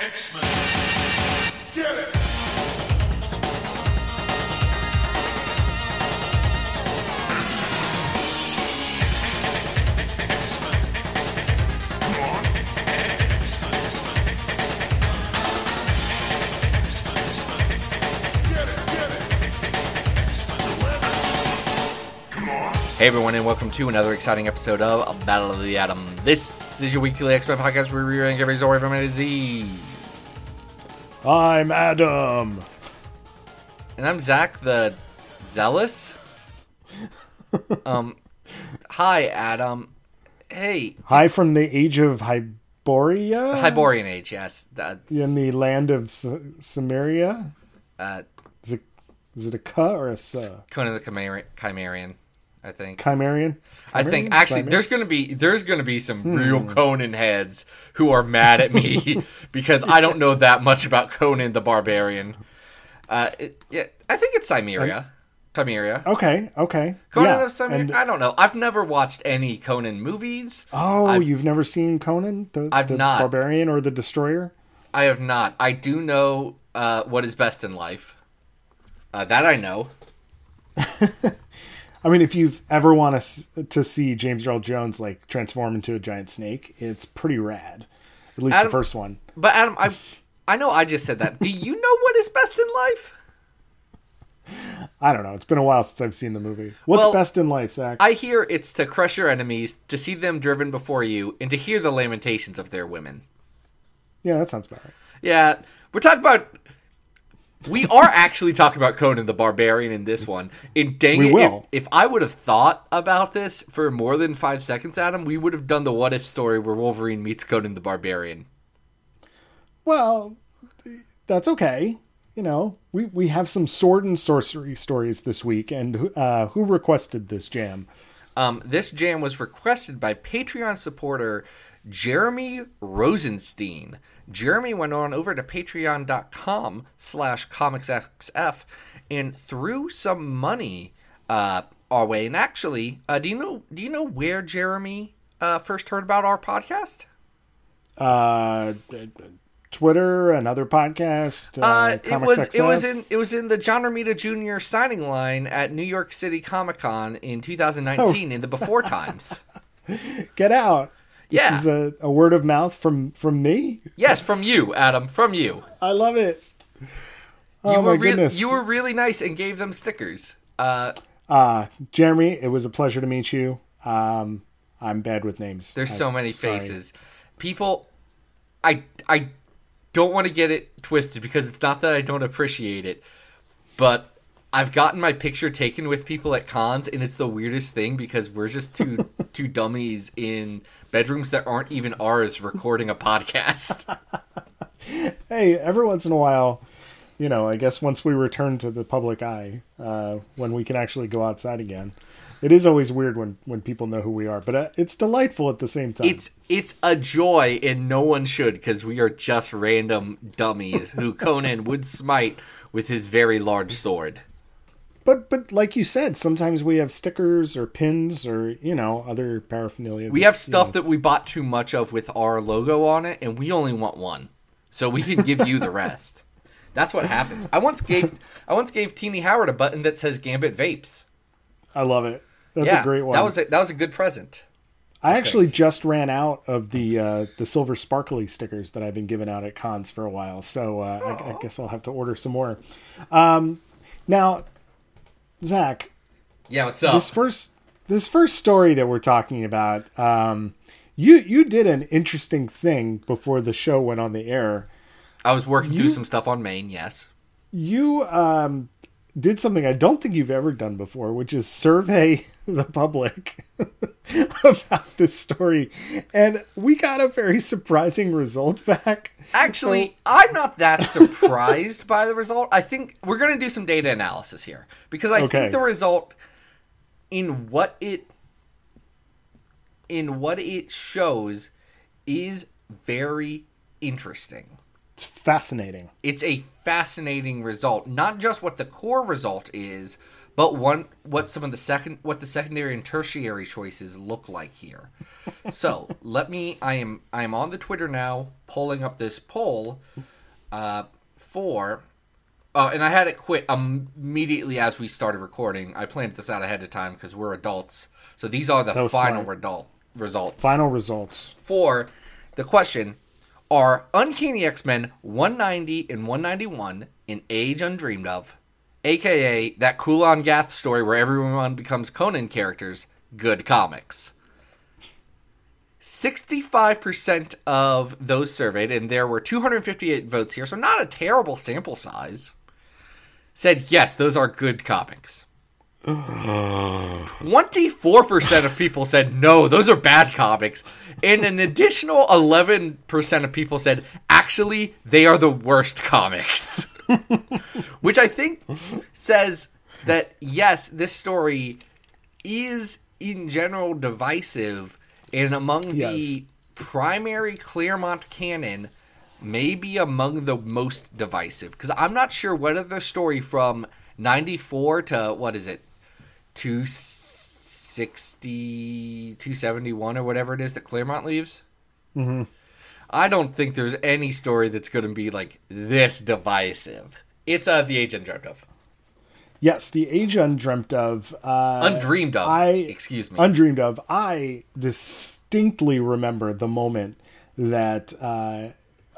X-Men. Get it! Hey everyone, and welcome to another exciting episode of Battle of the Atom. This is your weekly X Men podcast where we rank every story from A to Z. I'm Adam. And I'm Zach, the Zealous. um, hi Adam. Hey, Hi from the age of Hyboria. Hyborian Age. Yes, that's, In the land of S- Samaria. uh, Is it is it a Ka or a Sa? Conan the Chimera- Chimerian. I think. Chimerian? I think actually Chimerian? there's gonna be there's gonna be some real Conan heads who are mad at me because I don't know that much about Conan the Barbarian. Uh, it, yeah, I think it's Cymeria. Chimeria. Okay, okay. Conan yeah. of Cymeria. and- I don't know. I've never watched any Conan movies. oh, I've- you've never seen Conan the, I've the not. Barbarian or the Destroyer? I have not. I do know uh, what is best in life. Uh, that I know. I mean, if you've ever want to to see James Earl Jones like transform into a giant snake, it's pretty rad. At least Adam- the first one. But Adam, I I know I just said that. Do you know what is best in life? I don't know. It's been a while since I've seen the movie. What's Well, best in life, Zach? I hear it's to crush your enemies, to see them driven before you, and to hear the lamentations of their women. yeah, that sounds about right. Yeah, we're talking about. We are actually talking about Conan the Barbarian in this one. And dang We it, will. If, if I would have thought about this for more than five seconds, Adam, we would have done the what if story where Wolverine meets Conan the Barbarian. Well, that's okay. You know, we, we have some sword and sorcery stories this week, and uh, who requested this jam? Um, this jam was requested by Patreon supporter Jeremy Rosenstein. Jeremy went on over to patreon.com slash comicsxf and threw some money uh, our way. And actually, uh, do you know do you know where Jeremy uh, first heard about our podcast? Uh, Twitter, another podcast. Uh, Uh, it was it was in it was in the John Romita Jr. signing line at New York City Comic Con in 2019 in the before times. Get out. This Yeah. is a, a word of mouth from from me. Yes, from you, Adam, from you. I love it. Oh you my were rea- goodness. you were really nice and gave them stickers. Uh, Uh, Jeremy, it was a pleasure to meet you. Um, I'm bad with names. there's I- so many sorry. faces. People, I I don't want to get it twisted because it's not that I don't appreciate it, but I've gotten my picture taken with people at cons, and it's the weirdest thing because we're just two two dummies in bedrooms that aren't even ours recording a podcast. hey, every once in a while, you know, I guess once we return to the public eye, uh, when we can actually go outside again, it is always weird when when people know who we are, but uh, it's delightful at the same time. It's it's a joy, and no one should because we are just random dummies who Conan would smite with his very large sword. But but like you said, sometimes we have stickers or pins or you know other paraphernalia. We that, have you stuff know- that we bought too much of with our logo on it, and we only want one, so we can give you the rest. That's what happens. I once gave I once gave Tini Howard a button that says Gambit Vapes. I love it. That's yeah, a great one. that was a, that was a good present. I actually just ran out of the uh, the silver sparkly stickers that I've been giving out at cons for a while, so uh, I, I guess I'll have to order some more. Um, now, Zach, Yeah, what's up? this first this first story that we're talking about, um, you you did an interesting thing before the show went on the air. I was working through some stuff on Maine. Yes. You um, did something I don't think you've ever done before, which is survey the public about this story, and we got a very surprising result back. Actually, I'm not that surprised by the result. I think we're going to do some data analysis here because I Okay. think the result in what it in what it shows is very interesting. It's fascinating. It's a fascinating result, not just what the core result is, but one what some of the second what the secondary and tertiary choices look like here. so let me. I am I am on the Twitter now, pulling up this poll uh, for. Uh, and I had it quit um, immediately as we started recording. I planned this out ahead of time because we're adults. So these are the final smart. result, results Final results. for the question are Uncanny X Men 190 and 191 in Age Undreamed of, aka that Kulan Gath story where everyone becomes Conan characters, good comics? 65% of those surveyed, and there were 258 votes here, so not a terrible sample size, said yes, those are good comics. 24% of people said no, those are bad comics. And an additional 11% of people said actually they are the worst comics. Which I think says that yes, this story is in general divisive and among Yes. the primary Claremont canon maybe among the most divisive because I'm not sure whether the story from 94 to what is it 260 271 or whatever it is that Claremont leaves mm-hmm. I don't think there's any story that's going to be like this divisive it's uh the age undreamt of Yes, the age undreamt of. Uh, undreamed of I excuse me undreamed of. I distinctly remember the moment that uh,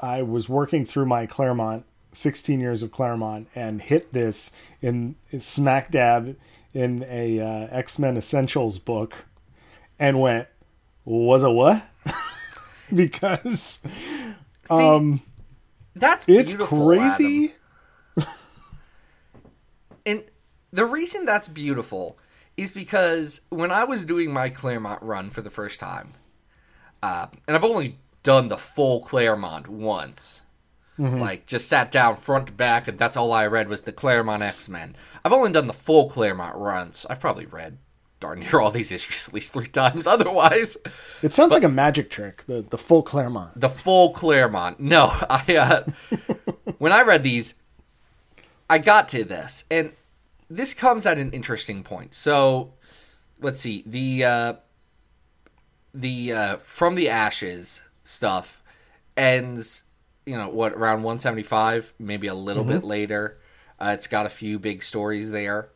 I was working through my Claremont, 16 years of Claremont, and hit this in smack dab in a uh, X Men Essentials book, and went, "Was it what?" because See, that's um, it's crazy. And the reason that's beautiful is because when I was doing my Claremont run for the first time, uh, and I've only done the full Claremont once, like just sat down front to back, and that's all I read was the Claremont X Men. I've only done the full Claremont runs. I've probably read darn near all these issues at least three times. Otherwise, It sounds like a magic trick. The the full Claremont. the full Claremont. No, I uh, when I read these, I got to this, and this comes at an interesting point. So, let's see the uh, the uh, from the ashes stuff ends. You know what? Around 175, maybe a little bit later. Uh, it's got a few big stories there.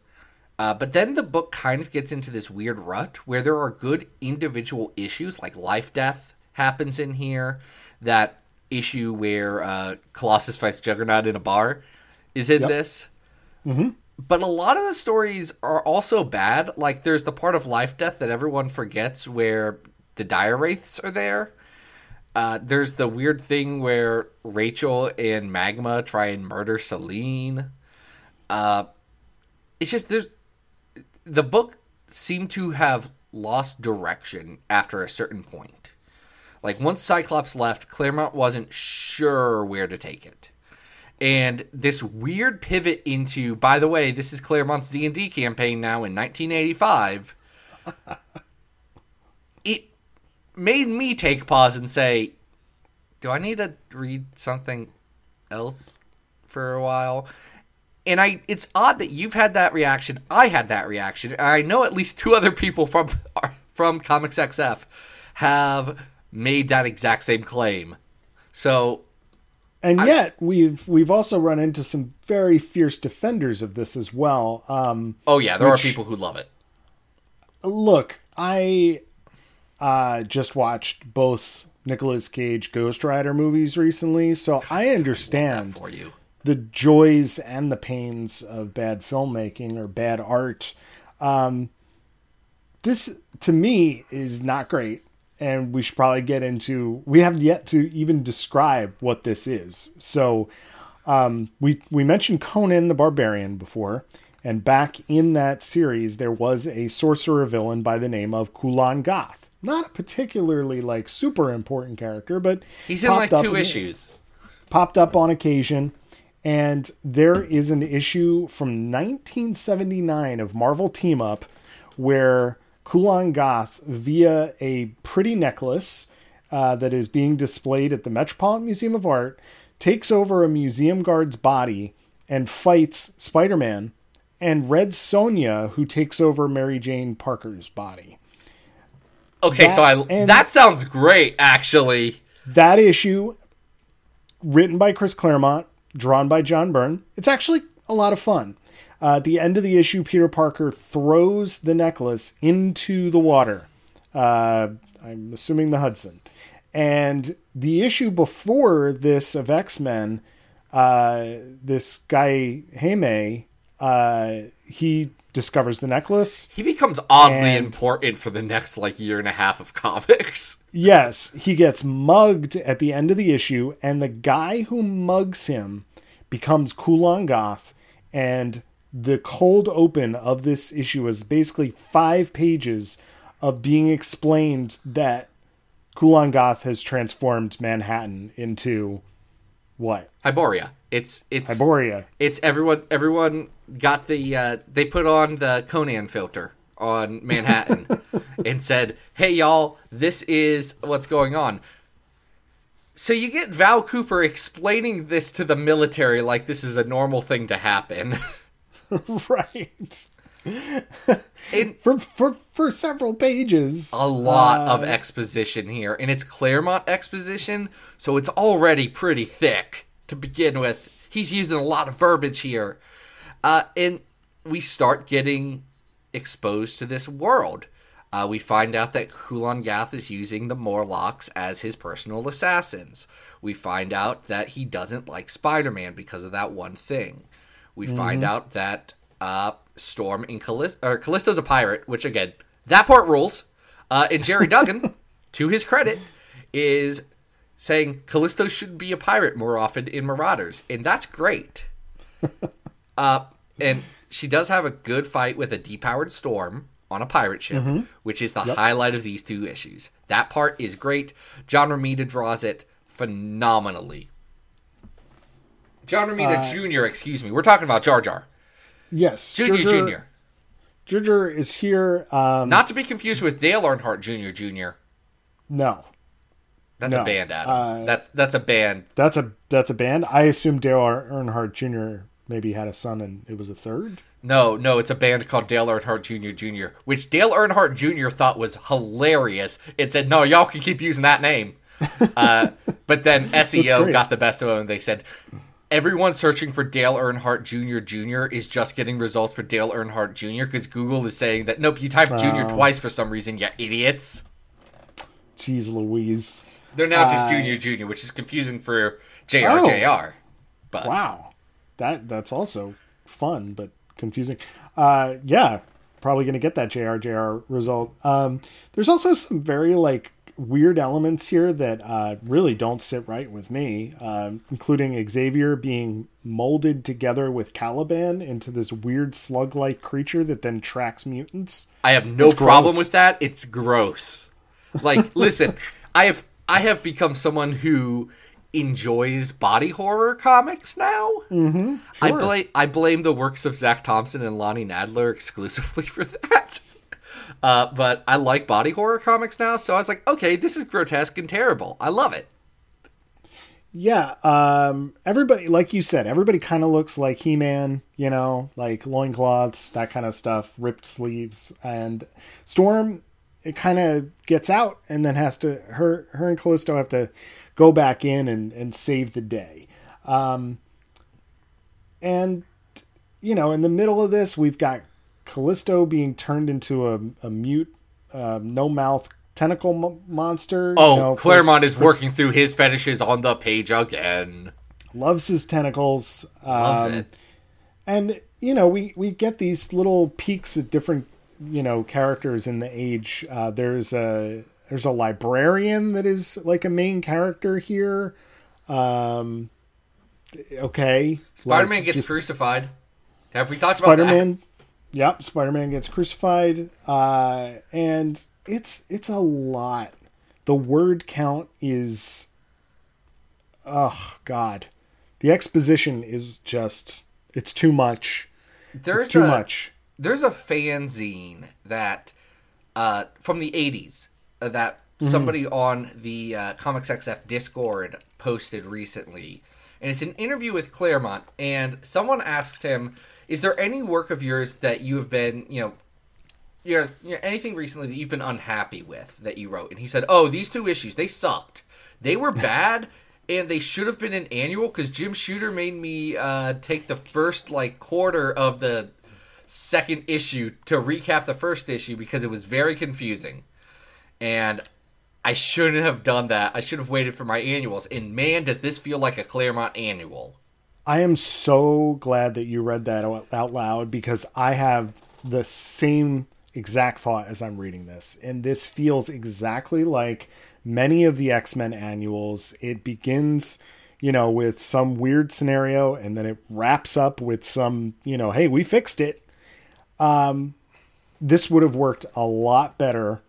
Uh, but then the book kind of gets into this weird rut where there are good individual issues, like life death happens in here. That issue where uh, Colossus fights Juggernaut in a bar is in Yep. this. But a lot of the stories are also bad. Like there's the part of life death that everyone forgets where the dire wraiths are there. Uh, there's the weird thing where Rachel and Magma try and murder Celine. Uh, it's just there's the book seemed to have lost direction after a certain point. Like once Cyclops left, Claremont wasn't sure where to take it. And this weird pivot into, by the way, this is Claremont's D and D campaign now in 1985. it made me take pause and say, "Do I need to read something else for a while?" And I, it's odd that you've had that reaction. I had that reaction. I know at least two other people from from Comics XF have made that exact same claim. So And yet we've we've also run into some very fierce defenders of this as well. Um, Oh yeah, there Which- are people who love it. look, I uh, just watched both Nicolas Cage Ghost Rider movies recently, so I understand for you. The joys and the pains of bad filmmaking or bad art. Um, this, to me, is not great. And we should probably get into. We have yet to even describe what this is. So, um, we we mentioned Conan the Barbarian before, and back in that series, there was a sorcerer villain by the name of Kulan Gath. Not a particularly like super important character, but He's in like two issues. popped up on occasion. And there is an issue from 1979 of Marvel Team Up where Kulan Gath, via a pretty necklace uh, that is being displayed at the Metropolitan Museum of Art, takes over a museum guard's body and fights Spider Man and Red Sonja, who takes over Mary Jane Parker's body. Okay, so I, that sounds great actually. That issue, written by Chris Claremont, drawn by John Byrne, it's actually a lot of fun. Uh, at the end of the issue, Peter Parker throws the necklace into the water. Uh, I'm assuming the Hudson. And the issue before this of X Men, uh, this guy Heme, uh, he discovers the necklace. He becomes oddly And- important for the next like year and a half of comics. Yes, he gets mugged at the end of the issue, and the guy who mugs him becomes Kulan Gath. And the cold open of this issue is basically five pages of being explained that Kulan Gath has transformed Manhattan into what? Hyboria. It's it's Hyboria. it's everyone everyone got the uh, they put on the Conan filter on Manhattan and said, "Hey y'all, this is what's going on." So you get Val Cooper explaining this to the military like this is a normal thing to happen. right. And For, for, for several pages. a lot Uh, of exposition here, and it's Claremont exposition, so it's already pretty thick to begin with. He's using a lot of verbiage here, uh, and we start getting exposed to this world. Uh, we find out that Kulan Gath is using the Morlocks as his personal assassins. We find out that he doesn't like Spider-Man because of that one thing. We find out that uh, Storm and Callisto, or Callisto's a pirate, which again, that part rules. Uh, and Gerry Duggan, to his credit, is saying Callisto should be a pirate more often in Marauders, and that's great. uh, and she does have a good fight with a depowered Storm on a pirate ship, which is the highlight of these two issues. That part is great. John Romita draws it phenomenally. John Romita Jr., excuse me. We're talking about Jar Jar. yes. Junior, Ginger- Junior. Ginger is here. Um, Not to be confused with Dale Earnhardt Jr. Jr. no. That's No, a band, Adam. uh, that's that's a band. That's a that's a band. I assume Dale Earnhardt Jr. maybe had a son and it was a third. No, no, it's a band called Dale Earnhardt Jr. Jr., which Dale Earnhardt Jr. thought was hilarious. It said, "No, y'all can keep using that name." Uh, but then SEO got the best of them. and They said, "Everyone searching for Dale Earnhardt Jr. Jr. is just getting results for Dale Earnhardt Jr. because Google is saying that nope, you typed Jr. Oh. twice for some reason, you idiots." Jeez Louise. They're now just Uh, Junior Jr., which is confusing for JR JR. But Wow. That that's also fun but confusing. Uh yeah, probably gonna get that JRJR result. Um there's also some very like weird elements here that uh, really don't sit right with me, um, including Xavier being molded together with Caliban into this weird slug-like creature that then tracks mutants. I have no It's problem gross. with that. It's gross. Like, listen, I have I have become someone who enjoys body horror comics now. Mm-hmm, I blame I blame the works of Zac Thompson and Lonnie Nadler exclusively for that. Uh, but I like body horror comics now, so I was like, okay, this is grotesque and terrible. I love it. Yeah, um, everybody, like you said, everybody kind of looks like He Man, you know, like loincloths, that kind of stuff, ripped sleeves. And Storm, it kind of gets out and then has to, her, her and Callisto have to go back in and, and save the day. Um, and, you know, in the middle of this, we've got Callisto being turned into a, a mute, uh, no mouth tentacle mo- monster. Oh, you know, Claremont for- is for- working through his fetishes on the page again. loves his tentacles. Loves um, it. And you know, we we get these little peaks at different you know characters in the age. Uh, there's a there's a librarian that is like a main character here. Um, okay, Spider-Man Like, gets just crucified. Have we talked about that? Spider-Man. Yep, Spider-Man gets crucified, uh, and it's it's a lot. The word count is, oh God, the exposition is just it's too much. There's It's too a, much. there's a fanzine that uh, from the 80s uh, that Mm-hmm. somebody on the uh, Comics XF Discord posted recently, and it's an interview with Claremont. And someone asked him, "Is there any work of yours that you have been, you know, you know, anything recently that you've been unhappy with that you wrote?" And he said, "Oh, these two issues, they sucked. They were bad." And they should have been an annual because Jim Shooter made me uh, take the first like quarter of the second issue to recap the first issue because it was very confusing. And I shouldn't have done that. I should have waited for my annuals. And man, does this feel like a Claremont annual. I am so glad that you read that out loud because I have the same exact thought as I'm reading this. And this feels exactly like many of the X Men annuals. It begins, you know, with some weird scenario and then it wraps up with some, you know, hey, we fixed it. Um, this would have worked a lot better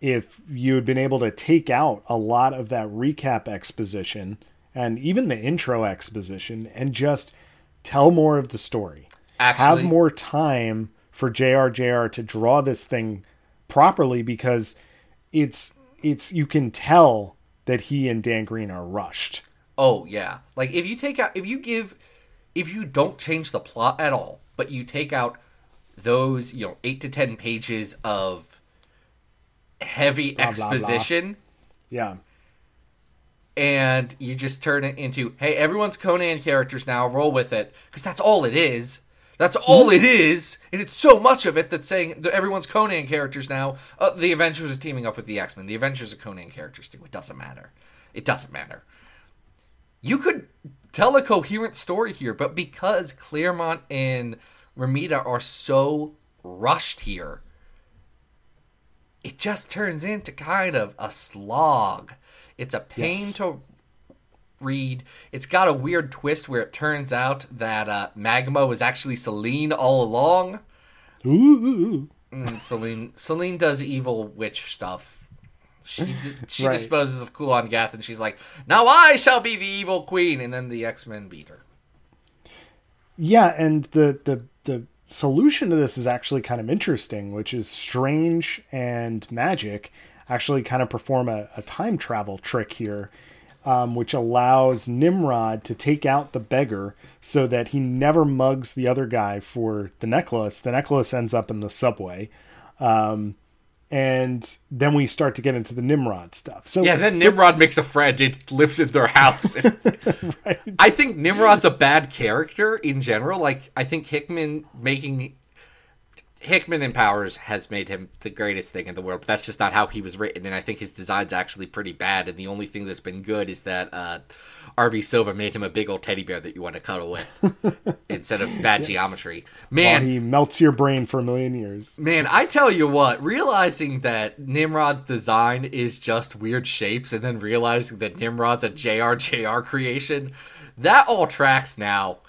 if you had been able to take out a lot of that recap exposition and even the intro exposition and just tell more of the story. Actually, Have more time for JRJR to draw this thing properly because it's it's you can tell that he and Dan Green are rushed. Oh yeah. Like if you take out if you give if you don't change the plot at all, but you take out those, you know, 8 to 10 pages of heavy Blah, blah, blah. exposition Yeah. and you just turn it into, "Hey, everyone's Conan characters now, roll with it." Cuz that's all it is. That's all it is, and it's so much of it that's saying that everyone's Conan characters now. Uh, the Avengers is teaming up with the X Men. The Avengers are Conan characters too. It doesn't matter. It doesn't matter. You could tell a coherent story here, but because Claremont and Romita are so rushed here, it just turns into kind of a slog. It's a pain Yes. to read. It's got a weird twist where it turns out that uh, Magma was actually Celine all along. Ooh. And Celine Celine does evil witch stuff. She d- she Right. disposes of Kulan Gath, and she's like, "Now I shall be the evil queen." And then the X Men beat her. Yeah, and the the the solution to this is actually kind of interesting, which is Strange and Magik actually kind of perform a, a time travel trick here, um, which allows Nimrod to take out the beggar so that he never mugs the other guy for the necklace. The necklace ends up in the subway. Um, and then we start to get into the Nimrod stuff. So Yeah, then Nimrod makes a friend and lives in their house. right. I think Nimrod's a bad character in general. Like, I think Hickman making Hickman in Powers has made him the greatest thing in the world, but that's just not how he was written. And I think his design's actually pretty bad. And the only thing that's been good is that uh, RB Silva made him a big old teddy bear that you want to cuddle with instead of bad geometry. While Man, he melts your brain for a million years. Man, I tell you what, realizing that Nimrod's design is just weird shapes and then realizing that Nimrod's a JRJR creation, that all tracks now.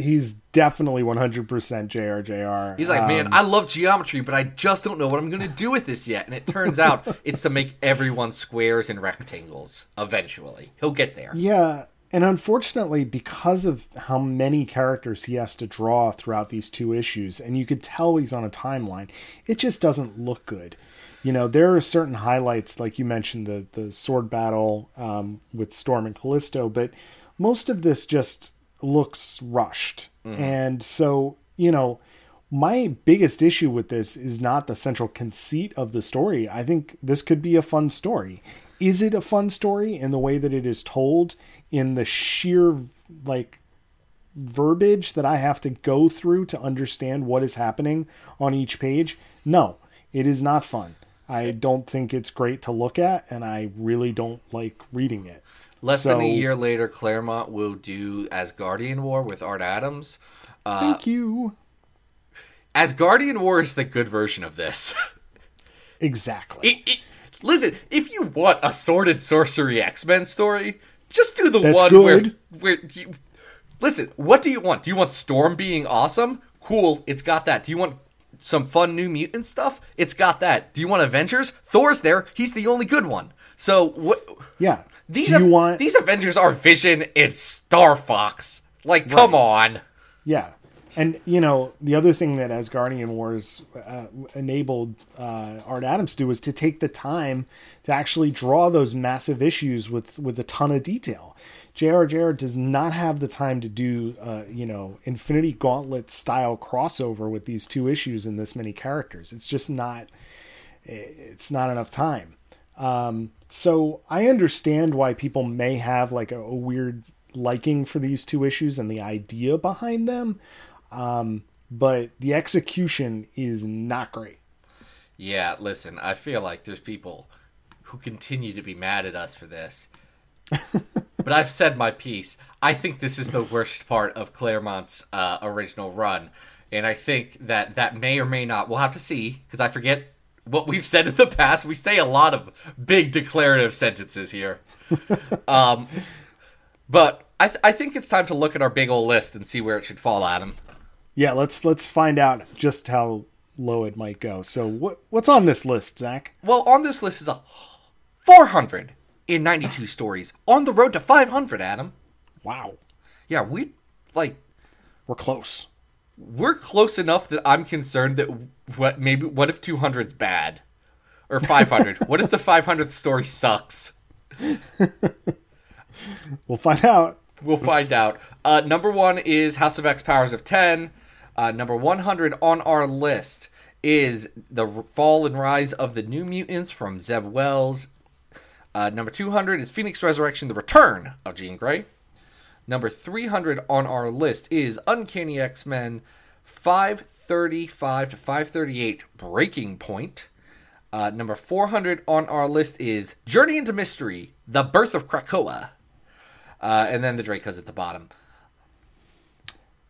He's definitely 100% JRJR. He's like, man, Um, I love geometry, but I just don't know what I'm going to do with this yet. And it turns out it's to make everyone squares and rectangles eventually. He'll get there. Yeah, and unfortunately, because of how many characters he has to draw throughout these two issues, and you could tell he's on a timeline, it just doesn't look good. You know, there are certain highlights, like you mentioned, the the sword battle um, with Storm and Callisto, but most of this just looks rushed, and so you know. My biggest issue with this is not the central conceit of the story. I think this could be a fun story. Is it a fun story in the way that it is told in the sheer like verbiage that I have to go through to understand what is happening on each page? No, it is not fun. I don't think it's great to look at and I really don't like reading it. Less than a year later, Claremont will do Asgardian War with Art Adams. Uh, Thank you. Asgardian War is the good version of this. Exactly. It, it, listen, if you want a sword and sorcery X Men story, just do the That's one good. where where you, listen. What do you want? Do you want Storm being awesome? Cool, it's got that. Do you want some fun new mutant stuff? It's got that. Do you want Avengers? Thor's there. He's the only good one. So what? yeah. These Av- want these Avengers are Vision and Star Fox. Like, come on. Yeah. And, you know, the other thing that Asgardian Wars uh, enabled uh, Art Adams to do was to take the time to actually draw those massive issues with, with a ton of detail. JRJR does not have the time to do, uh, you know, Infinity Gauntlet style crossover with these two issues and this many characters. It's just not, it's not enough time. Um, so I understand why people may have like a, a, weird liking for these two issues and the idea behind them. Um, but the execution is not great. Yeah, listen, I feel like there's people who continue to be mad at us for this. but I've said my piece. I think this is the worst part of Claremont's uh, original run, and I think that that may or may not. We'll have to see because I forget what we've said in the past. We say a lot of big declarative sentences here. um, but I, th- I think it's time to look at our big old list and see where it should fall, Adam. Yeah, let's let's find out just how low it might go. So what what's on this list, Zach? Well, on this list is a 492 stories on the road to 500. Adam. Wow. Yeah, we like we're close. We're close enough that I'm concerned that what maybe what if 200's bad or 500? what if the 500th story sucks? we'll find out. We'll find out. Uh, number one is House of X Powers of 10. Uh, number 100 on our list is The Fall and Rise of the New Mutants from Zeb Wells. Uh, number 200 is Phoenix Resurrection The Return of Jean Grey. Number 300 on our list is Uncanny X Men 535 to 538 Breaking Point. Uh, number 400 on our list is Journey into Mystery The Birth of Krakoa. Uh, and then the Dracos at the bottom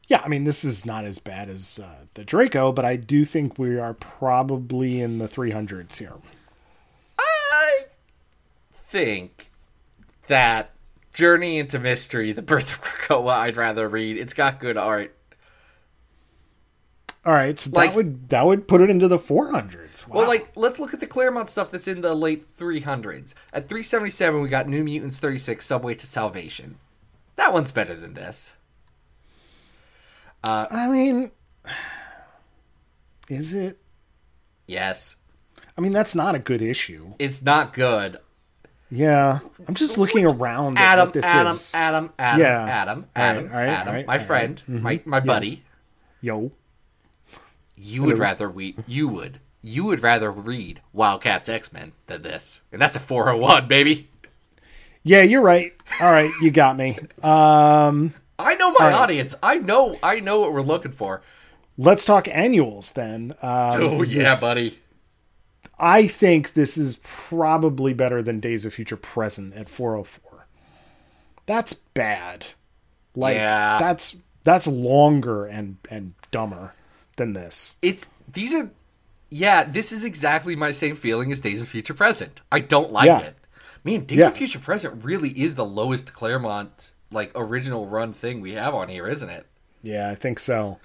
yeah, I mean, this is not as bad as uh, the Draco, but I do think we are probably in the 300s here. I think that Journey into Mystery, The Birth of Krakoa, I'd rather read. It's got good art. All right, so like, that would that would put it into the 400s. Wow. Well, like let's look at the Claremont stuff that's in the late 300s. At 377, we got New Mutants 36, Subway to Salvation. That one's better than this. Uh, I mean, is it? Yes. I mean, that's not a good issue. It's not good. Yeah, I'm just looking around. Adam, this Adam, is. Adam, Adam, yeah. Adam, Adam, right, right, Adam, all right, my friend, mm-hmm. my my buddy. Yes. Yo. You would rather we you would you would rather read Wildcats X Men than this, and that's a 401, baby. Yeah, you're right. All right, you got me. Um, I know my right. audience. I know. I know what we're looking for. Let's talk annuals then. Um, oh yeah, is, buddy. I think this is probably better than Days of Future Present at 404. That's bad. Like yeah. that's that's longer and and dumber than this. It's these are yeah, this is exactly my same feeling as Days of Future Present. I don't like yeah. it. Man, Days yeah. of Future Present really is the lowest Claremont like original run thing we have on here, isn't it? Yeah, I think so.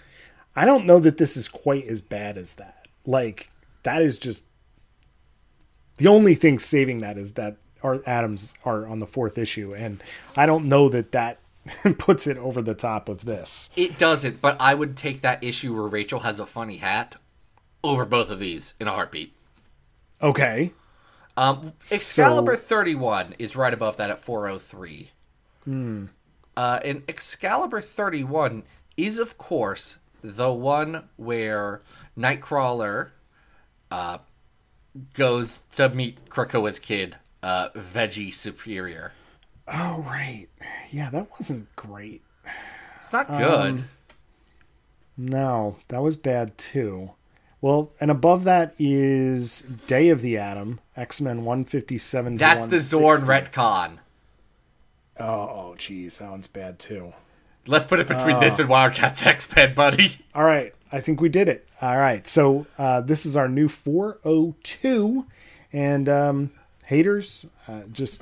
I don't know that this is quite as bad as that. Like that is just the only thing saving that is that Art Adams are on the fourth issue, and I don't know that that puts it over the top of this. It doesn't, but I would take that issue where Rachel has a funny hat over both of these in a heartbeat. Okay. Um, Excalibur so... 31 is right above that at 403. Hmm. Uh, and Excalibur 31 is, of course, the one where Nightcrawler uh, goes to meet Krakoa's kid, uh, Veggie Superior. Oh, right. Yeah, that wasn't great. It's not good. Um, no, that was bad too. Well, and above that is Day of the Atom, X Men 157. That's the Zorn retcon. Oh, geez, that one's bad too. Let's put it between uh, this and Wildcats X Men, buddy. All right, I think we did it. All right, so uh, this is our new 402, and um, haters, uh, just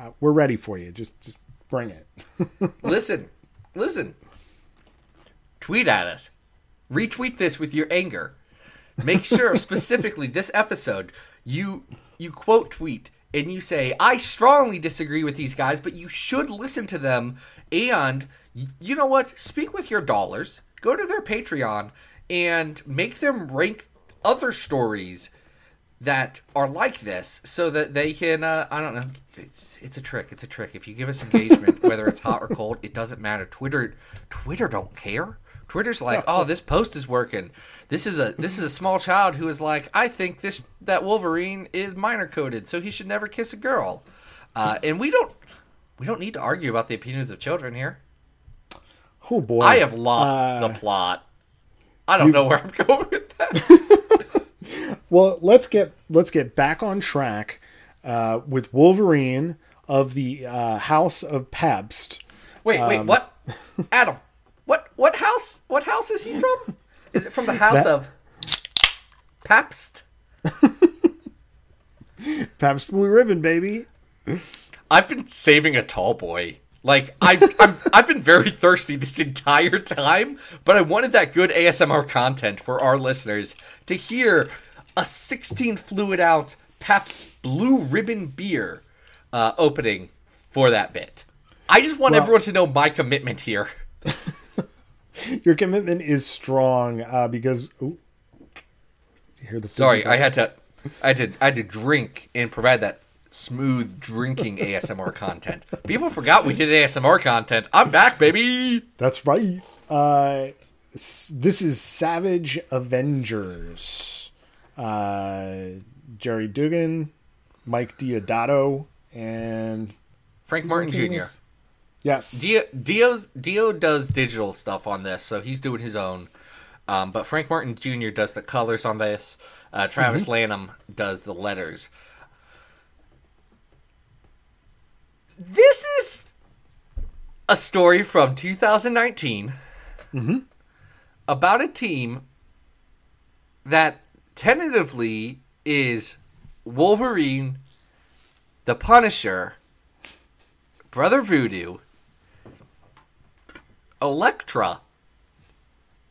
uh, we're ready for you. Just just bring it. listen, listen. Tweet at us. Retweet this with your anger. Make sure specifically this episode you you quote tweet and you say, I strongly disagree with these guys, but you should listen to them. And you know what? Speak with your dollars. Go to their Patreon and make them rank other stories that are like this so that they can uh, i don't know. It's, it's a trick. It's a trick. If you give us engagement whether it's hot or cold it doesn't matter. Twitter twitter don't care. Twitter's like oh this post is working. This is a this is a small child who is like i think this that wolverine is minor coded so he should never kiss a girl. Uh, and we don't we don't need to argue about the opinions of children here. Oh boy, i have lost Uh, the plot. I don't know where i'm going with that Well, let's get let's get back on track uh, with Wolverine of the uh, House of Pabst. Wait, Um, wait, what? Adam, what what house? What house is he from? Is it from the house That- of Pabst? Pabst Blue Ribbon, baby. I've been saving a tall boy. Like I, I'm, I've been very thirsty this entire time, but I wanted that good ASMR content for our listeners to hear a 16 fluid ounce Pabst Blue Ribbon beer uh, opening for that bit. I just want Well- everyone to know my commitment here. Your commitment is strong uh, because. Ooh, hear the Sorry, I had to, I did. I had to drink and provide that smooth drinking ASMR content. People forgot we did ASMR content. I'm back, baby. That's right. Uh, this is Savage Avengers. Uh, Gerry Duggan, Mike Deodato, and Frank Martin Jr. Yes. Yes. Dio, Dio's, Dio does digital stuff on this, so he's doing his own. Um, but Frank Martin Jr. does the colors on this. Uh, Travis Lanham does the letters. This is a story from 2019 about a team that tentatively is Wolverine, the Punisher, Brother Voodoo, Elektra,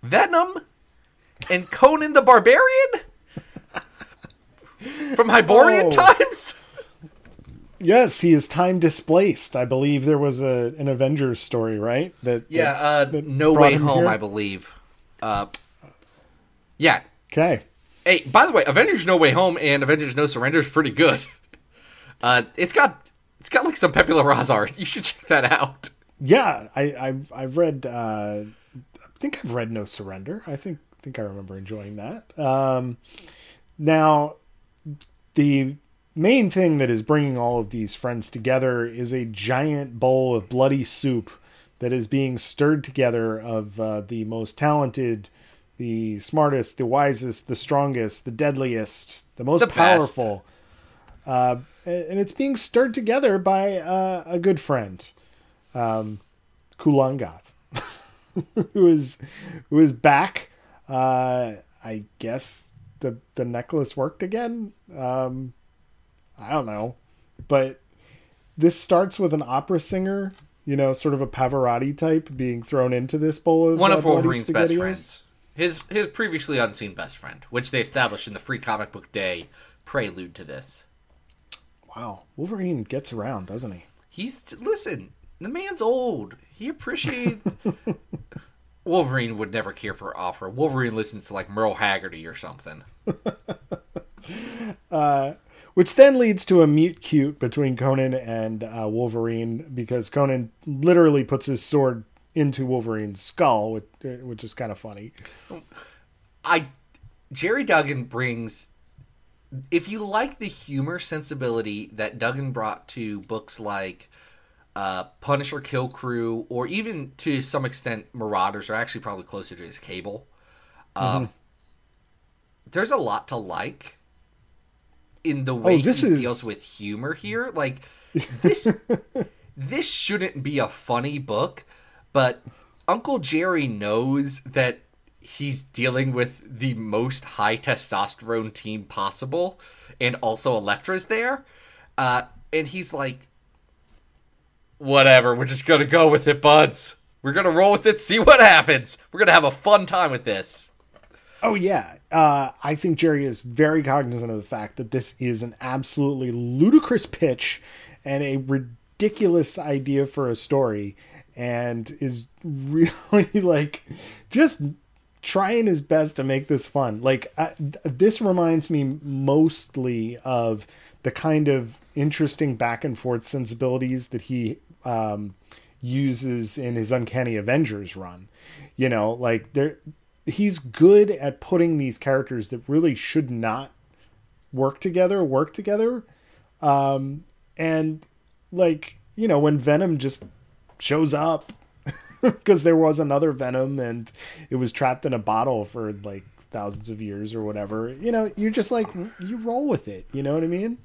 Venom, and Conan the Barbarian from Hyborian Oh. times. Yes, he is time displaced. I believe there was a an Avengers story, right? That Yeah, that- uh, that No Way Home, here? I believe. Uh, yeah. Okay. Hey, by the way, Avengers No Way Home and Avengers No Surrender is pretty good. Uh, it's got it's got like some Pepe art. You should check that out. Yeah, I I've, I've read. Uh, I think I've read No Surrender. I think think I remember enjoying that. Um, now, the main thing that is bringing all of these friends together is a giant bowl of bloody soup that is being stirred together of uh, the most talented, the smartest, the wisest, the strongest, the deadliest, the most The powerful. Uh, and it's being stirred together by uh, a good friend, um, Kulan Gath, who is who is back. Uh, I guess the the necklace worked again. Um, I don't know, but this starts with an opera singer, you know, sort of a Pavarotti type, being thrown into this bowl of One uh, of Wolverine's best friends. His his previously unseen best friend, which they established in the Free Comic Book Day prelude to this. Wow, Wolverine gets around, doesn't he? He's listen. The man's old. He appreciates. Wolverine would never care for opera. Wolverine listens to like Merle Haggerty or something. Which then leads to a mute cute between Conan and uh, Wolverine because Conan literally puts his sword into Wolverine's skull, which, uh, which is kind of funny. I Gerry Duggan brings if you like the humor sensibility that Duggan brought to books like uh, Punisher Kill Krew or even to some extent Marauders are actually probably closer to his cable. Um, There's a lot to like in the way this he is- deals with humor here. Like this this shouldn't be a funny book, but Uncle Gerry knows that he's dealing with the most high testosterone team possible, and also Elektra's there. Uh, and he's like, whatever, we're just gonna go with it, buds. We're gonna roll with it, see what happens. We're gonna have a fun time with this. Oh yeah, uh, I think Gerry is very cognizant of the fact that this is an absolutely ludicrous pitch and a ridiculous idea for a story, and is really like just trying his best to make this fun. Like I, this reminds me mostly of the kind of interesting back and forth sensibilities that he um, uses in his Uncanny Avengers run. You know, like there, he's good at putting these characters that really should not work together work together. Um, and like you know, when Venom just shows up because there was another Venom and it was trapped in a bottle for like thousands of years or whatever. You know, you're just like you roll with it. You know what I mean?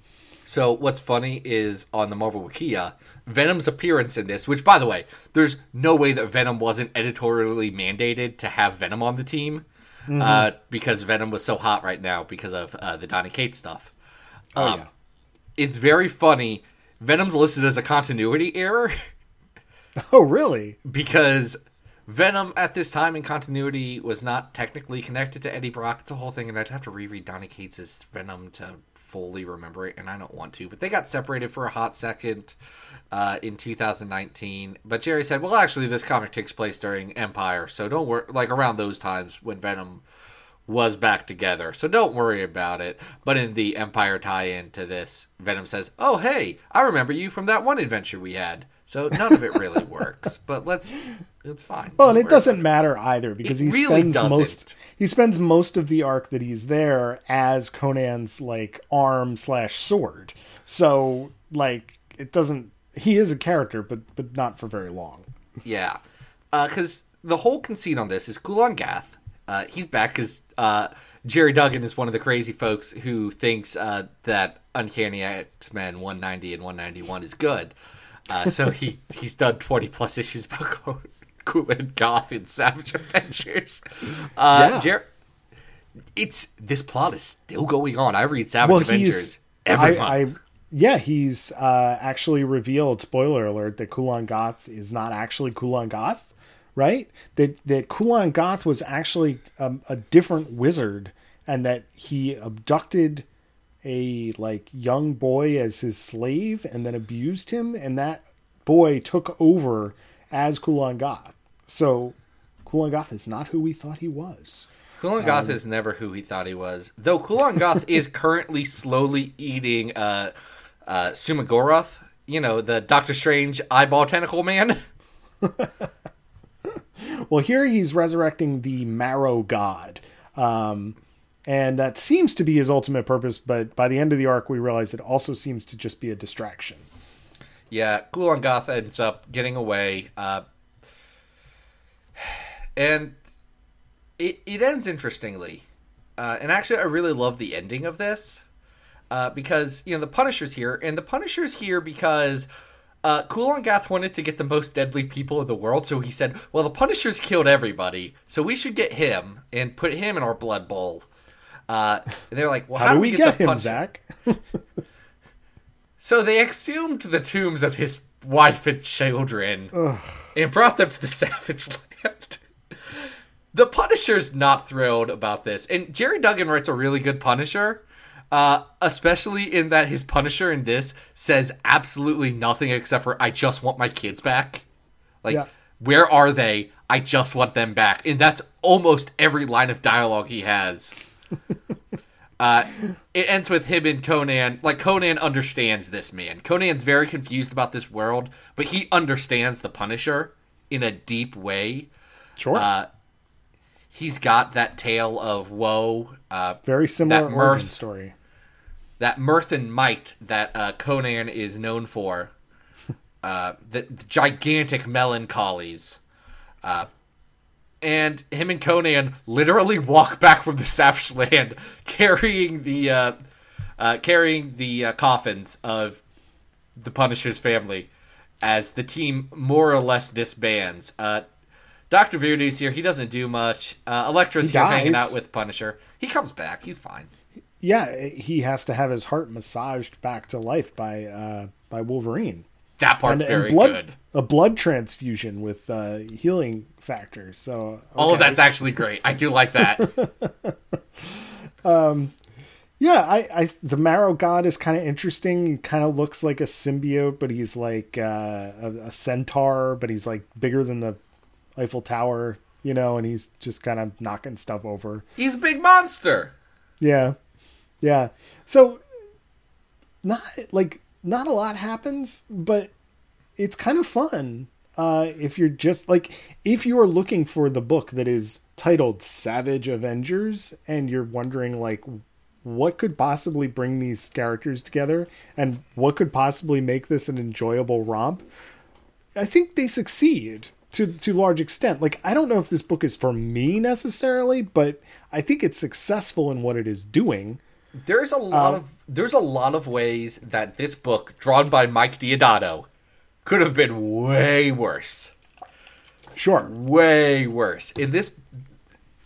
So what's funny is on the Marvel Wikia, Venom's appearance in this, which by the way, there's no way that Venom wasn't editorially mandated to have Venom on the team, uh, because Venom was so hot right now because of uh, the Donny Cates stuff. Oh Um, It's very funny. Venom's listed as a continuity error Oh, really? because Venom at this time in continuity was not technically connected to Eddie Brock. It's a whole thing, and I'd have to reread Donny Cates' Venom to fully remember it, and I don't want to. But they got separated for a hot second uh, in 2019. But Gerry said, "Well, actually, this comic takes place during Empire, so don't worry. Like around those times when Venom." was back together. So don't worry about it. But in the Empire tie in to this, Venom says, Oh, hey, I remember you from that one adventure we had. So none of it really works. But let's, it's fine. Well, and it doesn't matter either because It he really spends doesn't. most he spends most of the arc that he's there as Conan's like arm slash sword. So like it doesn't. He is a character, but but not for very long. Yeah, because the whole conceit on this is Kulan Gath. Uh, he's back because uh, Gerry Duggan is one of the crazy folks who thinks uh, that Uncanny X Men 190 and 191 is good. Uh, so he he's done 20 plus issues about Kulan Gath in Savage Adventures. Uh, Yeah. Jer- it's this plot is still going on. I read Savage Well, Adventures every I, month. I yeah he's uh, actually revealed. Spoiler alert: that Kulan Gath is not actually Kulan Gath. Right? That that Kulan Gath was actually um, a different wizard, and that he abducted a like young boy as his slave and then abused him and that boy took over as Kulan Gath. So Kulan Gath is not who we thought he was. Kulan Gath is never who he thought he was. Though Kulan Gath is currently slowly eating uh, uh, Shuma-Gorath, you know, the Doctor Strange eyeball tentacle man. Well, here he's resurrecting the Marrow God. Um, and that seems to be his ultimate purpose, but by the end of the arc, we realize it also seems to just be a distraction. yeah, Kulan Gath ends up getting away. Uh, and it, it ends interestingly. Uh, and actually, I really love the ending of this. Uh, because, you know, the Punisher's here, and the Punisher's here because uh, Gath wanted to get the most deadly people in the world, so he said, well, the Punisher's killed everybody, so we should get him and put him in our blood bowl. Uh, and they're like, well, How, do we get, the him, Punisher? Zac? So they exhumed the tombs of his wife and children and brought them to the Savage Land. The Punisher's not thrilled about this. And Gerry Duggan writes a really good Punisher, uh, especially in that his Punisher in this says absolutely nothing except for, I just want my kids back. Like, Yeah. where are they? I just want them back. And that's almost every line of dialogue he has. Uh, it ends with him and Conan. Like Conan understands this man. Conan's very confused about this world, but he understands the Punisher in a deep way. Sure. Uh, he's got that tale of woe, uh, Very similar that mirth- story. that mirth and might that uh, Conan is known for. Uh, the, the gigantic melancholies. Uh, and him and Conan literally walk back from the Savage Land carrying the uh, uh, carrying the uh, coffins of the Punisher's family as the team more or less disbands. Uh, Doctor Voodoo's here. He doesn't do much. Uh, Elektra's He here hanging out with Punisher. He comes back. He's fine. Yeah, he has to have his heart massaged back to life by uh, by Wolverine. That part's And- and very blood, good. A blood transfusion with uh, healing factor. So All of that's actually great. I do like that. Yeah, I, I the Marrow God is kind of interesting. He kind of looks like a symbiote, but he's like uh, a, a centaur, but he's like bigger than the Eiffel Tower. you know, and he's just kind of knocking stuff over. He's a big monster. Yeah. Yeah. So not like not a lot happens, but it's kind of fun. Uh if you're just like if you are looking for the book that is titled Savage Avengers and you're wondering like what could possibly bring these characters together and what could possibly make this an enjoyable romp, I think they succeed to to large extent. Like I don't know if this book is for me necessarily, but I think it's successful in what it is doing. There's a lot of there's a lot of ways that this book, drawn by Mike Deodato, could have been way worse. Sure. Way worse. In this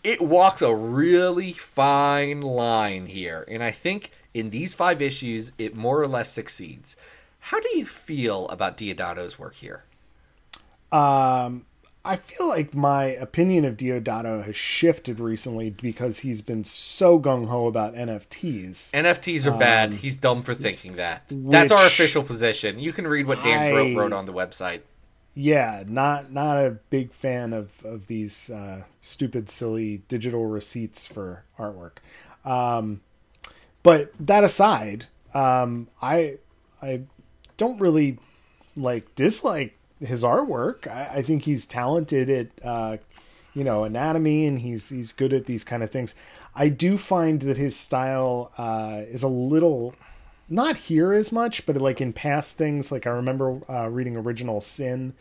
it walks a really fine line here, and I think in these five issues it more or less succeeds. How do you feel about Deodato's work here? Um I feel like my opinion of Deodato has shifted recently because he's been so gung ho about NFTs. NFTs are bad. He's dumb for thinking that. That's our official position. You can read what Dan Grote wrote on the website. yeah, not not a big fan of of these uh, stupid, silly digital receipts for artwork. Um, but that aside, um, I I don't really like dislike his artwork. I, I think he's talented at uh, you know anatomy, and he's he's good at these kind of things. I do find that his style uh, is a little not here as much, but like in past things, like I remember uh, reading Original Sin,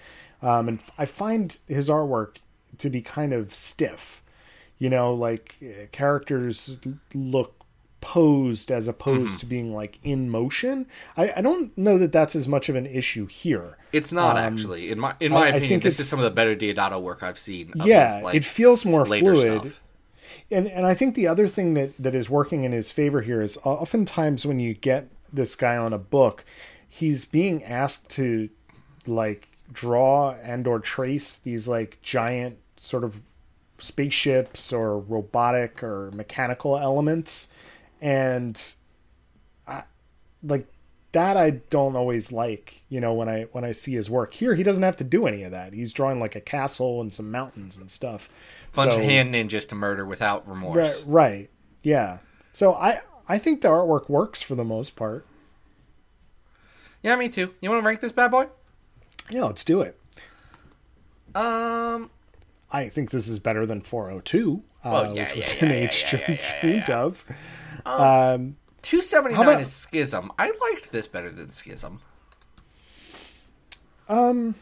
um, and I find his artwork to be kind of stiff. You know, like uh, characters look posed as opposed mm-hmm. to being like in motion. I, I don't know that that's as much of an issue here. It's not um, actually, in my in my I- I opinion. think This is some of the better Deodato work I've seen. Of yeah, his, like, it feels more later fluid. stuff. And and I think the other thing that that is working in his favor here is oftentimes when you get this guy on a book, he's being asked to like draw and or trace these like giant sort of spaceships or robotic or mechanical elements and I, like that I don't always like, you know, when I when I see his work. Here he doesn't have to do any of that. He's drawing like a castle and some mountains and stuff. bunch So- of hand ninjas to murder without remorse. Right, right. Yeah. So I I think the artwork works for the most part. Yeah, me too. You want to rank this bad boy? Yeah, let's do it. Um, I think this is better than 402, uh, Well, yeah, which was yeah, an yeah, yeah, age yeah, yeah, yeah, dreamed of. Um, two seventy nine is Schism. I liked this better than Schism. Um,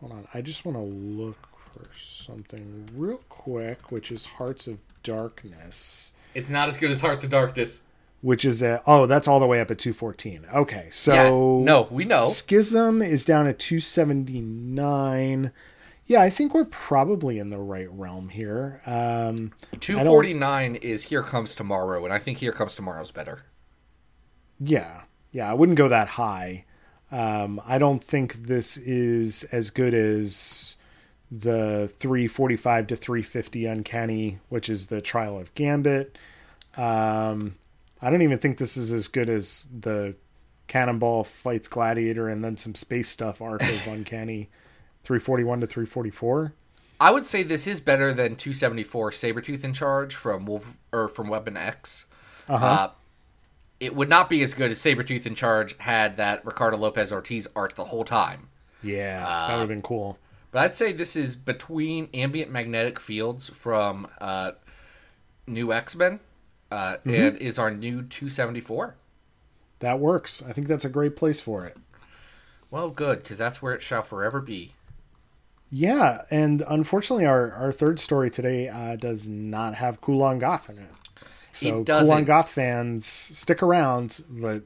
hold on, I just want to look for something real quick, which is Hearts of Darkness, It's not as good as Hearts of Darkness. which is a oh, that's all the way up at 214. Okay, so yeah, no, we know. Schism is down at 279. Yeah, I think we're probably in the right realm here. Um, Two forty nine is Here Comes Tomorrow, and I think Here Comes Tomorrow's better. yeah, yeah, I wouldn't go that high. Um, I don't think this is as good as the 345 to 350 Uncanny, which is the Trial of Gambit. Um, I don't even think this is as good as the Cannonball fights Gladiator and then some space stuff arc of Uncanny 341 to 344. I would say this is better than 274 Sabretooth in Charge from Wolf or from Weapon X. Uh-huh. it would not be as good as Sabretooth in Charge had that Ricardo Lopez Ortiz art the whole time. Yeah, that would have been cool. But I'd say this is between ambient magnetic fields from uh, New X Men uh, and is our new 274. That works. I think that's a great place for it. Well, good, because that's where it shall forever be. Yeah, and unfortunately, our, our third story today uh, does not have Kulan Gath in it. So It doesn't. Goth fans, stick around, but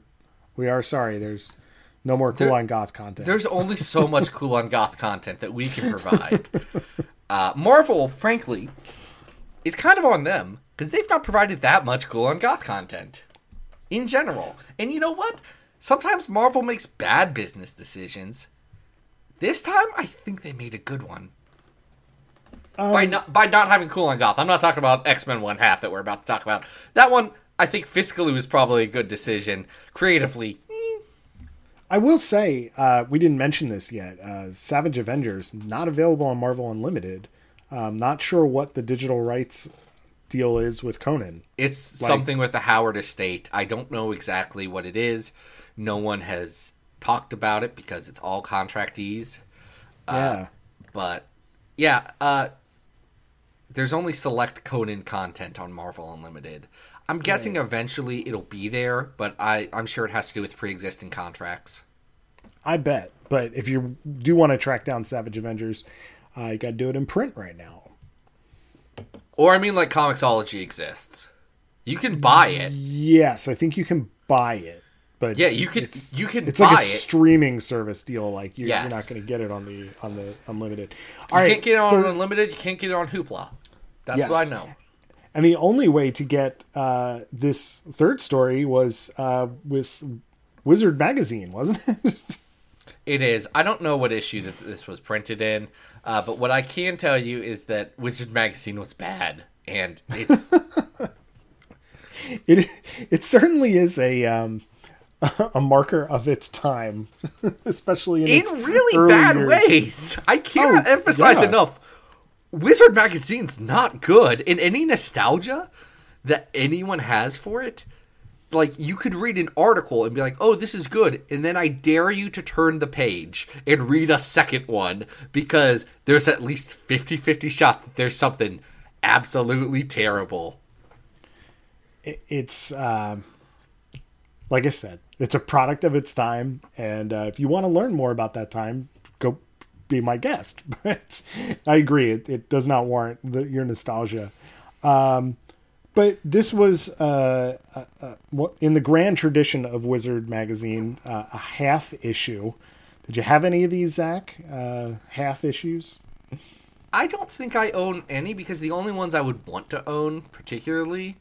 we are sorry. There's no more There- Kulan Gath content. There's only so much on goth content that we can provide. Uh, Marvel, frankly, is kind of on them because they've not provided that much on goth content in general. And you know what? Sometimes Marvel makes bad business decisions. This time, I think they made a good one. by not by not having Kulan Gath, I'm not talking about X Men One Half that we're about to talk about. That one, I think fiscally was probably a good decision. Creatively, I will say, uh, we didn't mention this yet. Uh, Savage Avengers, not available on Marvel Unlimited. Um, not sure what the digital rights deal is with Conan. It's Like- something with the Howard estate. I don't know exactly what it is. No one has talked about it because it's all contractees. yeah. But yeah, uh, there's only select Conan content on Marvel Unlimited. I'm guessing eventually it'll be there, but I, I'm sure it has to do with pre-existing contracts. I bet. But if you do want to track down Savage Avengers, uh, you got to do it in print right now. Or I mean, like Comixology exists. You can buy it. Yes, I think you can buy it. But Yeah, you can. It's, you can it's like a it. streaming service deal. Like you're, you're not going to get it on the on the unlimited. You All right, can't get it on third- Unlimited. You can't get it on Hoopla. That's what Yes. I know. And the only way to get uh, this third story was uh, with Wizard Magazine, wasn't it? It is. I don't know what issue that this was printed in, uh, but what I can tell you is that Wizard Magazine was bad, and it's it it certainly is a um, a marker of its time, especially in, in really bad years. ways. I cannot Oh, emphasize yeah. enough. Wizard Magazine's not good, and any nostalgia that anyone has for it. Like you could read an article and be like, "Oh, this is good," and then I dare you to turn the page and read a second one because there's at least 50-50 shot that there's something absolutely terrible. It's um, like I said, it's a product of its time, and uh, if you want to learn more about that time, go be my guest. But I agree, it, it does not warrant the, your nostalgia. Um, but this was uh, uh, uh, in the grand tradition of Wizard magazine, uh, a half issue. Did you have any of these, Zac? Half issues? I don't think I own any because the only ones I would want to own, particularly,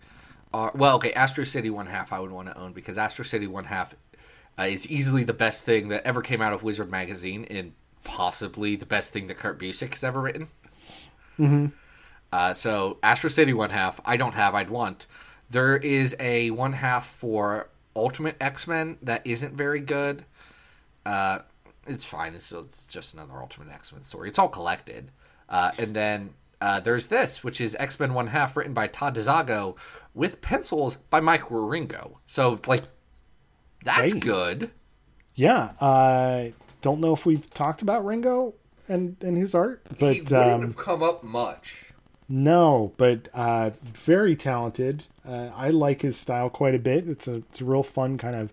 are well, okay, Astro City One Half I would want to own because Astro City One Half uh, is easily the best thing that ever came out of Wizard magazine and possibly the best thing that Kurt Busiek has ever written. Mm-hmm. Uh, so Astro City One Half I don't have. I'd want. There is a one half for Ultimate X Men that isn't very good. Uh, it's fine. It's, it's just another Ultimate X Men story. It's all collected. Uh, and then uh, there's this, which is X Men One Half, written by Todd DeZago, with pencils by Mike Wieringo. So like, that's good. Yeah. I don't know if we've talked about Ringo and, and his art, but he wouldn't um, have come up much. No, but uh, very talented. Uh, I like his style quite a bit. It's a, it's a real fun kind of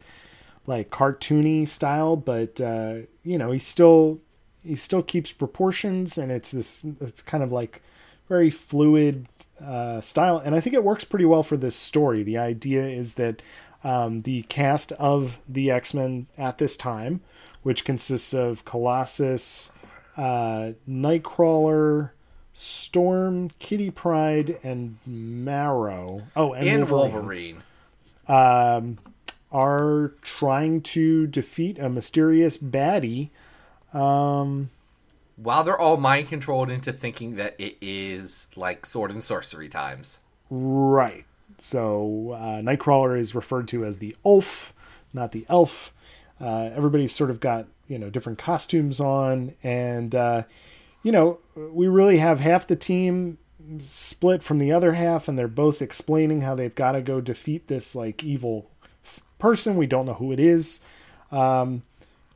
like cartoony style, but uh, you know he still he still keeps proportions, and it's this it's kind of like very fluid uh, style, and I think it works pretty well for this story. The idea is that um, the cast of the X Men at this time, which consists of Colossus, uh, Nightcrawler. Storm, Kitty Pryde, and Marrow. Oh, and, And Wolverine, Wolverine. are trying to defeat a mysterious baddie. While they're all mind controlled into thinking that it is like sword and sorcery times. Right. So uh, Nightcrawler is referred to as the Ulf, not the Elf. Uh, everybody's sort of got you know different costumes on, and uh, you know we really have half the team split from the other half, and they're both explaining how they've got to go defeat this like evil person. We don't know who it is. Um,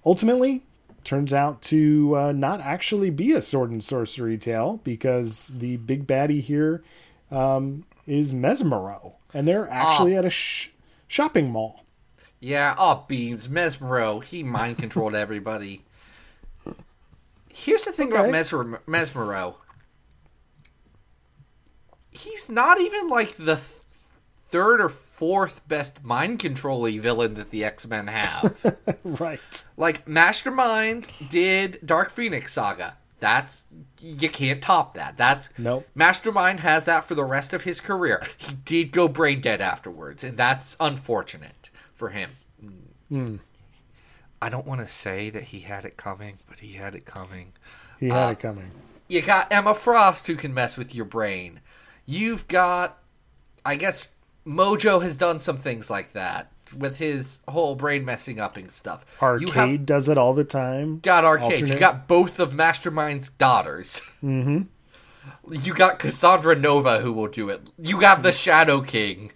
ultimately, turns out to uh, not actually be a sword and sorcery tale because the big baddie here um, is Mesmero, and they're actually at a sh- shopping mall. Yeah, oh beans, Mesmero, he mind controlled everybody. Here's the thing about Okay. Mesmer- Mesmero. He's not even like the th- third or fourth best mind controlling villain that the X Men have. right. like Mastermind did Dark Phoenix Saga. That's you can't top that. That's Nope. Mastermind has that for the rest of his career. He did go brain dead afterwards, and that's unfortunate for him. Hmm. I don't want to say that he had it coming, but he had it coming. He had uh, it coming. You got Emma Frost who can mess with your brain. You've got, I guess, Mojo has done some things like that with his whole brain messing up and stuff. Arcade have does it all the time. got Arcade. You got both of Mastermind's daughters. Mm-hmm. You got Cassandra Nova who will do it. You have the Shadow King.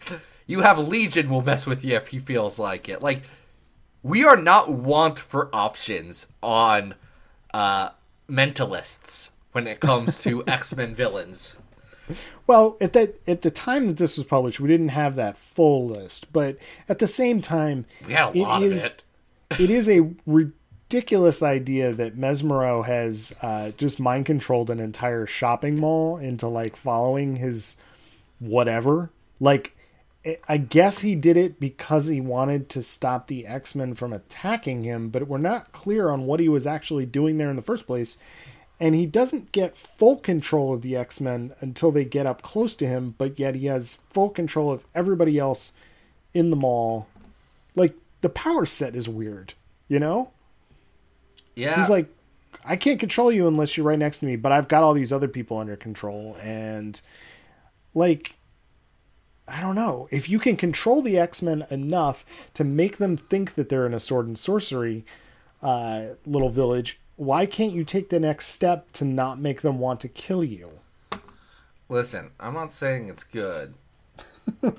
You have Legion will mess with you if he feels like it. Like we are not want for options on uh mentalists when it comes to X-Men villains. Well, at that at the time that this was published, we didn't have that full list, but at the same time, We had a lot of it. it is a ridiculous idea that Mesmero has uh, just mind controlled an entire shopping mall into like following his whatever. Like, I- I guess he did it because he wanted to stop the X Men from attacking him, but we're not clear on what he was actually doing there in the first place. And he doesn't get full control of the X Men until they get up close to him, but yet he has full control of everybody else in the mall. Like, the power set is weird, you know? Yeah. He's like, I can't control you unless you're right next to me, but I've got all these other people under control. And, like, I don't know. If you can control the X Men enough to make them think that they're in a sword and sorcery uh, little village, why can't you take the next step to not make them want to kill you? Listen, I'm not saying it's good. I'm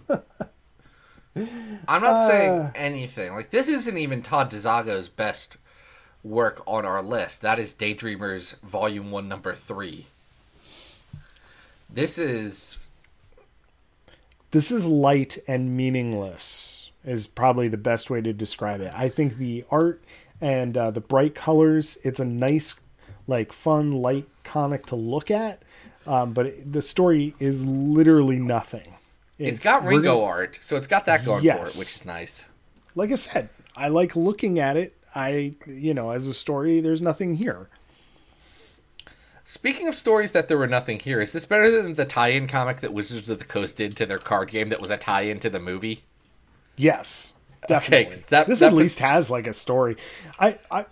not saying uh. anything. Like this isn't even Todd DeZago's best work on our list. That is Daydreamers Volume One, Number Three. This is This is light and meaningless, is probably the best way to describe it. I think the art and uh, the bright colors, it's a nice, like, fun, light comic to look at. Um, but it, the story is literally nothing. it's got Ringo art, so it's got that going for it, which is nice. Like I said, I like looking at it. I, you know, as a story, there's nothing here. Speaking of stories that there were nothing here, is this better than the tie-in comic that Wizards of the Coast did to their card game that was a tie-in to the movie? Yes, definitely. 'cause that- this that at least has like a story. I, I,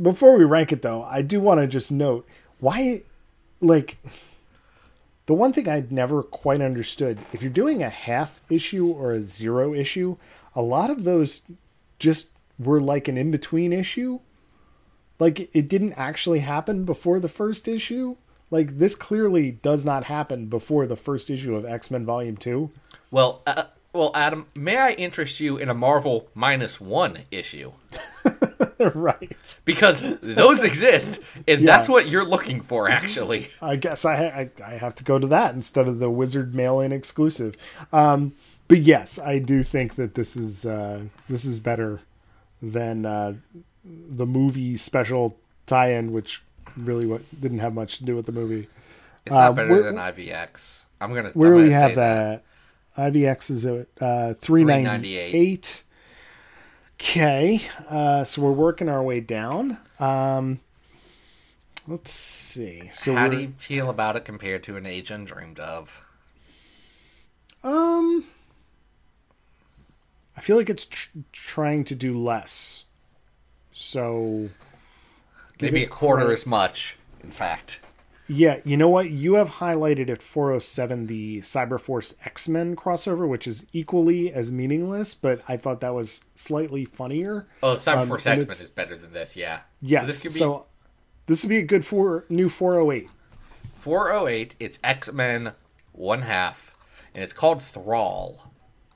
before we rank it though, I do want to just note why, like, the one thing I'd never quite understood if you're doing a half issue or a zero issue, a lot of those just were like an in between issue. Like it didn't actually happen before the first issue. Like this clearly does not happen before the first issue of X Men Volume Two. Well, uh, well, Adam, may I interest you in a Marvel minus one issue? right. Because those exist, and Yeah. that's what you're looking for, actually. I guess I, I I have to go to that instead of the Wizard mail-in exclusive. Um, but yes, I do think that this is uh, this is better than uh, the movie special tie-in, which really what, didn't have much to do with the movie. It's not Uh, better where- than IVX. I'm gonna. Where I'm do gonna we have say that? IVX is at uh, three ninety eight. Okay, uh, so we're working our way down. Um, let's see. So How do you feel about it compared to an age undreamed of? Um, I feel like it's tr- trying to do less. So Maybe a quarter credit. as much, in fact. Yeah, you know what? You have highlighted at 407 the Cyberforce X Men crossover, which is equally as meaningless, but I thought that was slightly funnier. Oh, Cyberforce Um, X Men is better than this, yeah. Yes, So so this this, could be would be a good for new 408. 408. It's X Men one half, and it's called Thrall,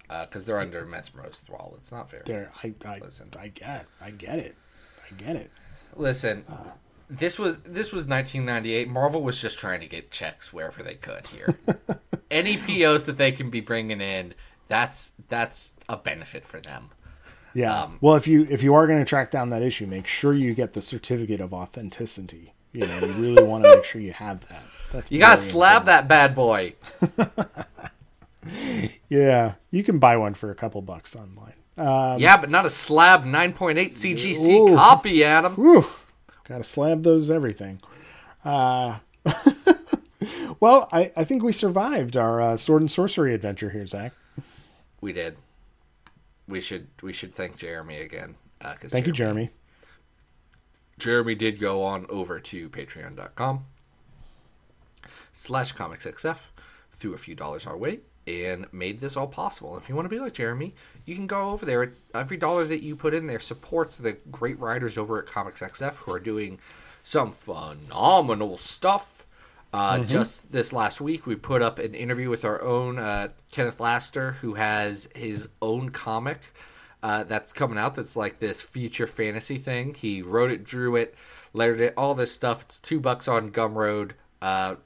because they're under Mesmero's thrall. It's not fair. There, I, I, Listen. I get, I get it, I get it. Listen, this was this was 1998. Marvel was just trying to get checks wherever they could here. Any POs that they can be bringing in, that's that's a benefit for them. Yeah. Um, well, if you if you are going to track down that issue, make sure you get the certificate of authenticity. You know, you really want to make sure you have that. That's You gotta very slab that bad boy. Yeah, you can buy one for a couple bucks online. Uh, yeah, but not a slab 9.8 CGC Ooh. copy, Adam. Whew, gotta slab those everything. Uh, well, I, I think we survived our uh, sword and sorcery adventure here, Zac. We did. We should we should thank Jeremy again. Uh, Thank you, Jeremy. Jeremy did go on over to patreon.com slash comicsxf, threw a few dollars our way, and made this all possible. If you want to be like Jeremy, you can go over there. It's, every dollar that you put in there supports the great writers over at comicsxf who are doing some phenomenal stuff. Uh, Just this last week, we put up an interview with our own uh, Kenneth Laster, who has his own comic uh, that's coming out. That's like this future fantasy thing. He wrote it, drew it, lettered it, all this stuff. It's two bucks on Gumroad. Uh,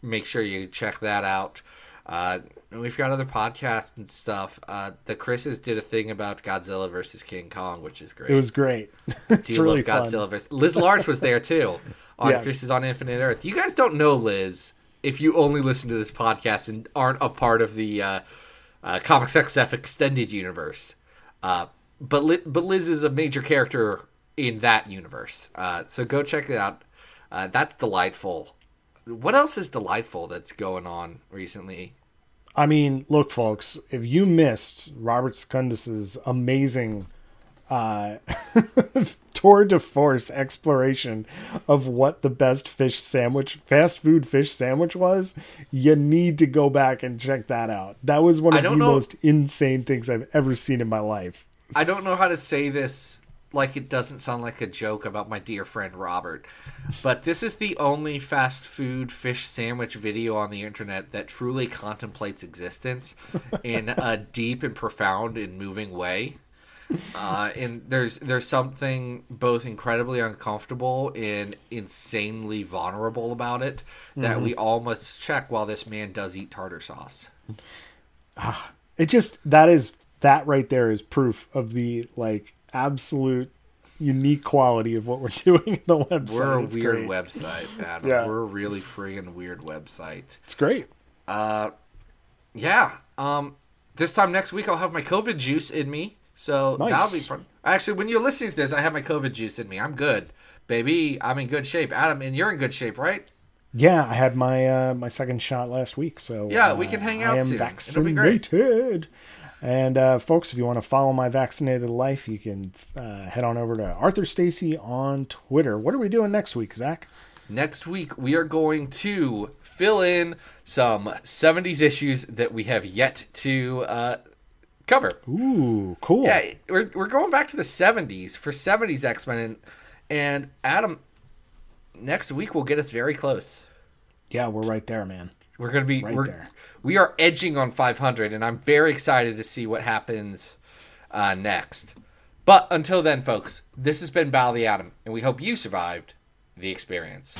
make sure you check that out. And we've got other podcasts and stuff. Uh, the Chris's did a thing about Godzilla versus King Kong, which is great. It was great. Do it's you really love fun. Godzilla versus Liz Large was there too on Yes. Chris's on Infinite Earth. You guys don't know Liz if you only listen to this podcast and aren't a part of the uh, uh, Comics XF extended universe. Uh, but Li- but Liz is a major character in that universe. Uh, so go check it out. Uh, that's delightful. What else is delightful that's going on recently? I mean, look, folks, if you missed Robert Secundus's amazing uh, tour de force exploration of what the best fish sandwich, fast food fish sandwich was, you need to go back and check that out. That was one of the know- most insane things I've ever seen in my life. I don't know how to say this like it doesn't sound like a joke about my dear friend Robert, but this is the only fast food fish sandwich video on the internet that truly contemplates existence in a deep and profound and moving way. Uh, and there's there's something both incredibly uncomfortable and insanely vulnerable about it that we all must check while this man does eat tartar sauce. It just that is that right there is proof of the like absolute unique quality of what we're doing in the website. We're a It's weird great. website, Adam. Yeah. We're a really friggin' weird website. It's great. Yeah. Um, this time next week, I'll have my COVID juice in me, so that'll be fun. Actually, when you're listening to this, I have my COVID juice in me. I'm good, baby. I'm in good shape, Adam, and you're in good shape, right? Yeah, I had my uh, my second shot last week, so Yeah, uh, we can hang out. I am soon. It'll be great. vaccinated. And uh, folks, if you want to follow my vaccinated life, you can uh, head on over to Arthur Stacy on Twitter. What are we doing next week, Zac? Next week, we are going to fill in some 70s issues that we have yet to uh, cover. Ooh, cool. Yeah, we're, we're going back to the 70s for 70s X Men. And, and Adam, next week will get us very close. Yeah, we're right there, man. We're going to be Right we're, there. We are edging on 500, and I'm very excited to see what happens uh, next. But until then, folks, this has been the Atom, and we hope you survived the experience.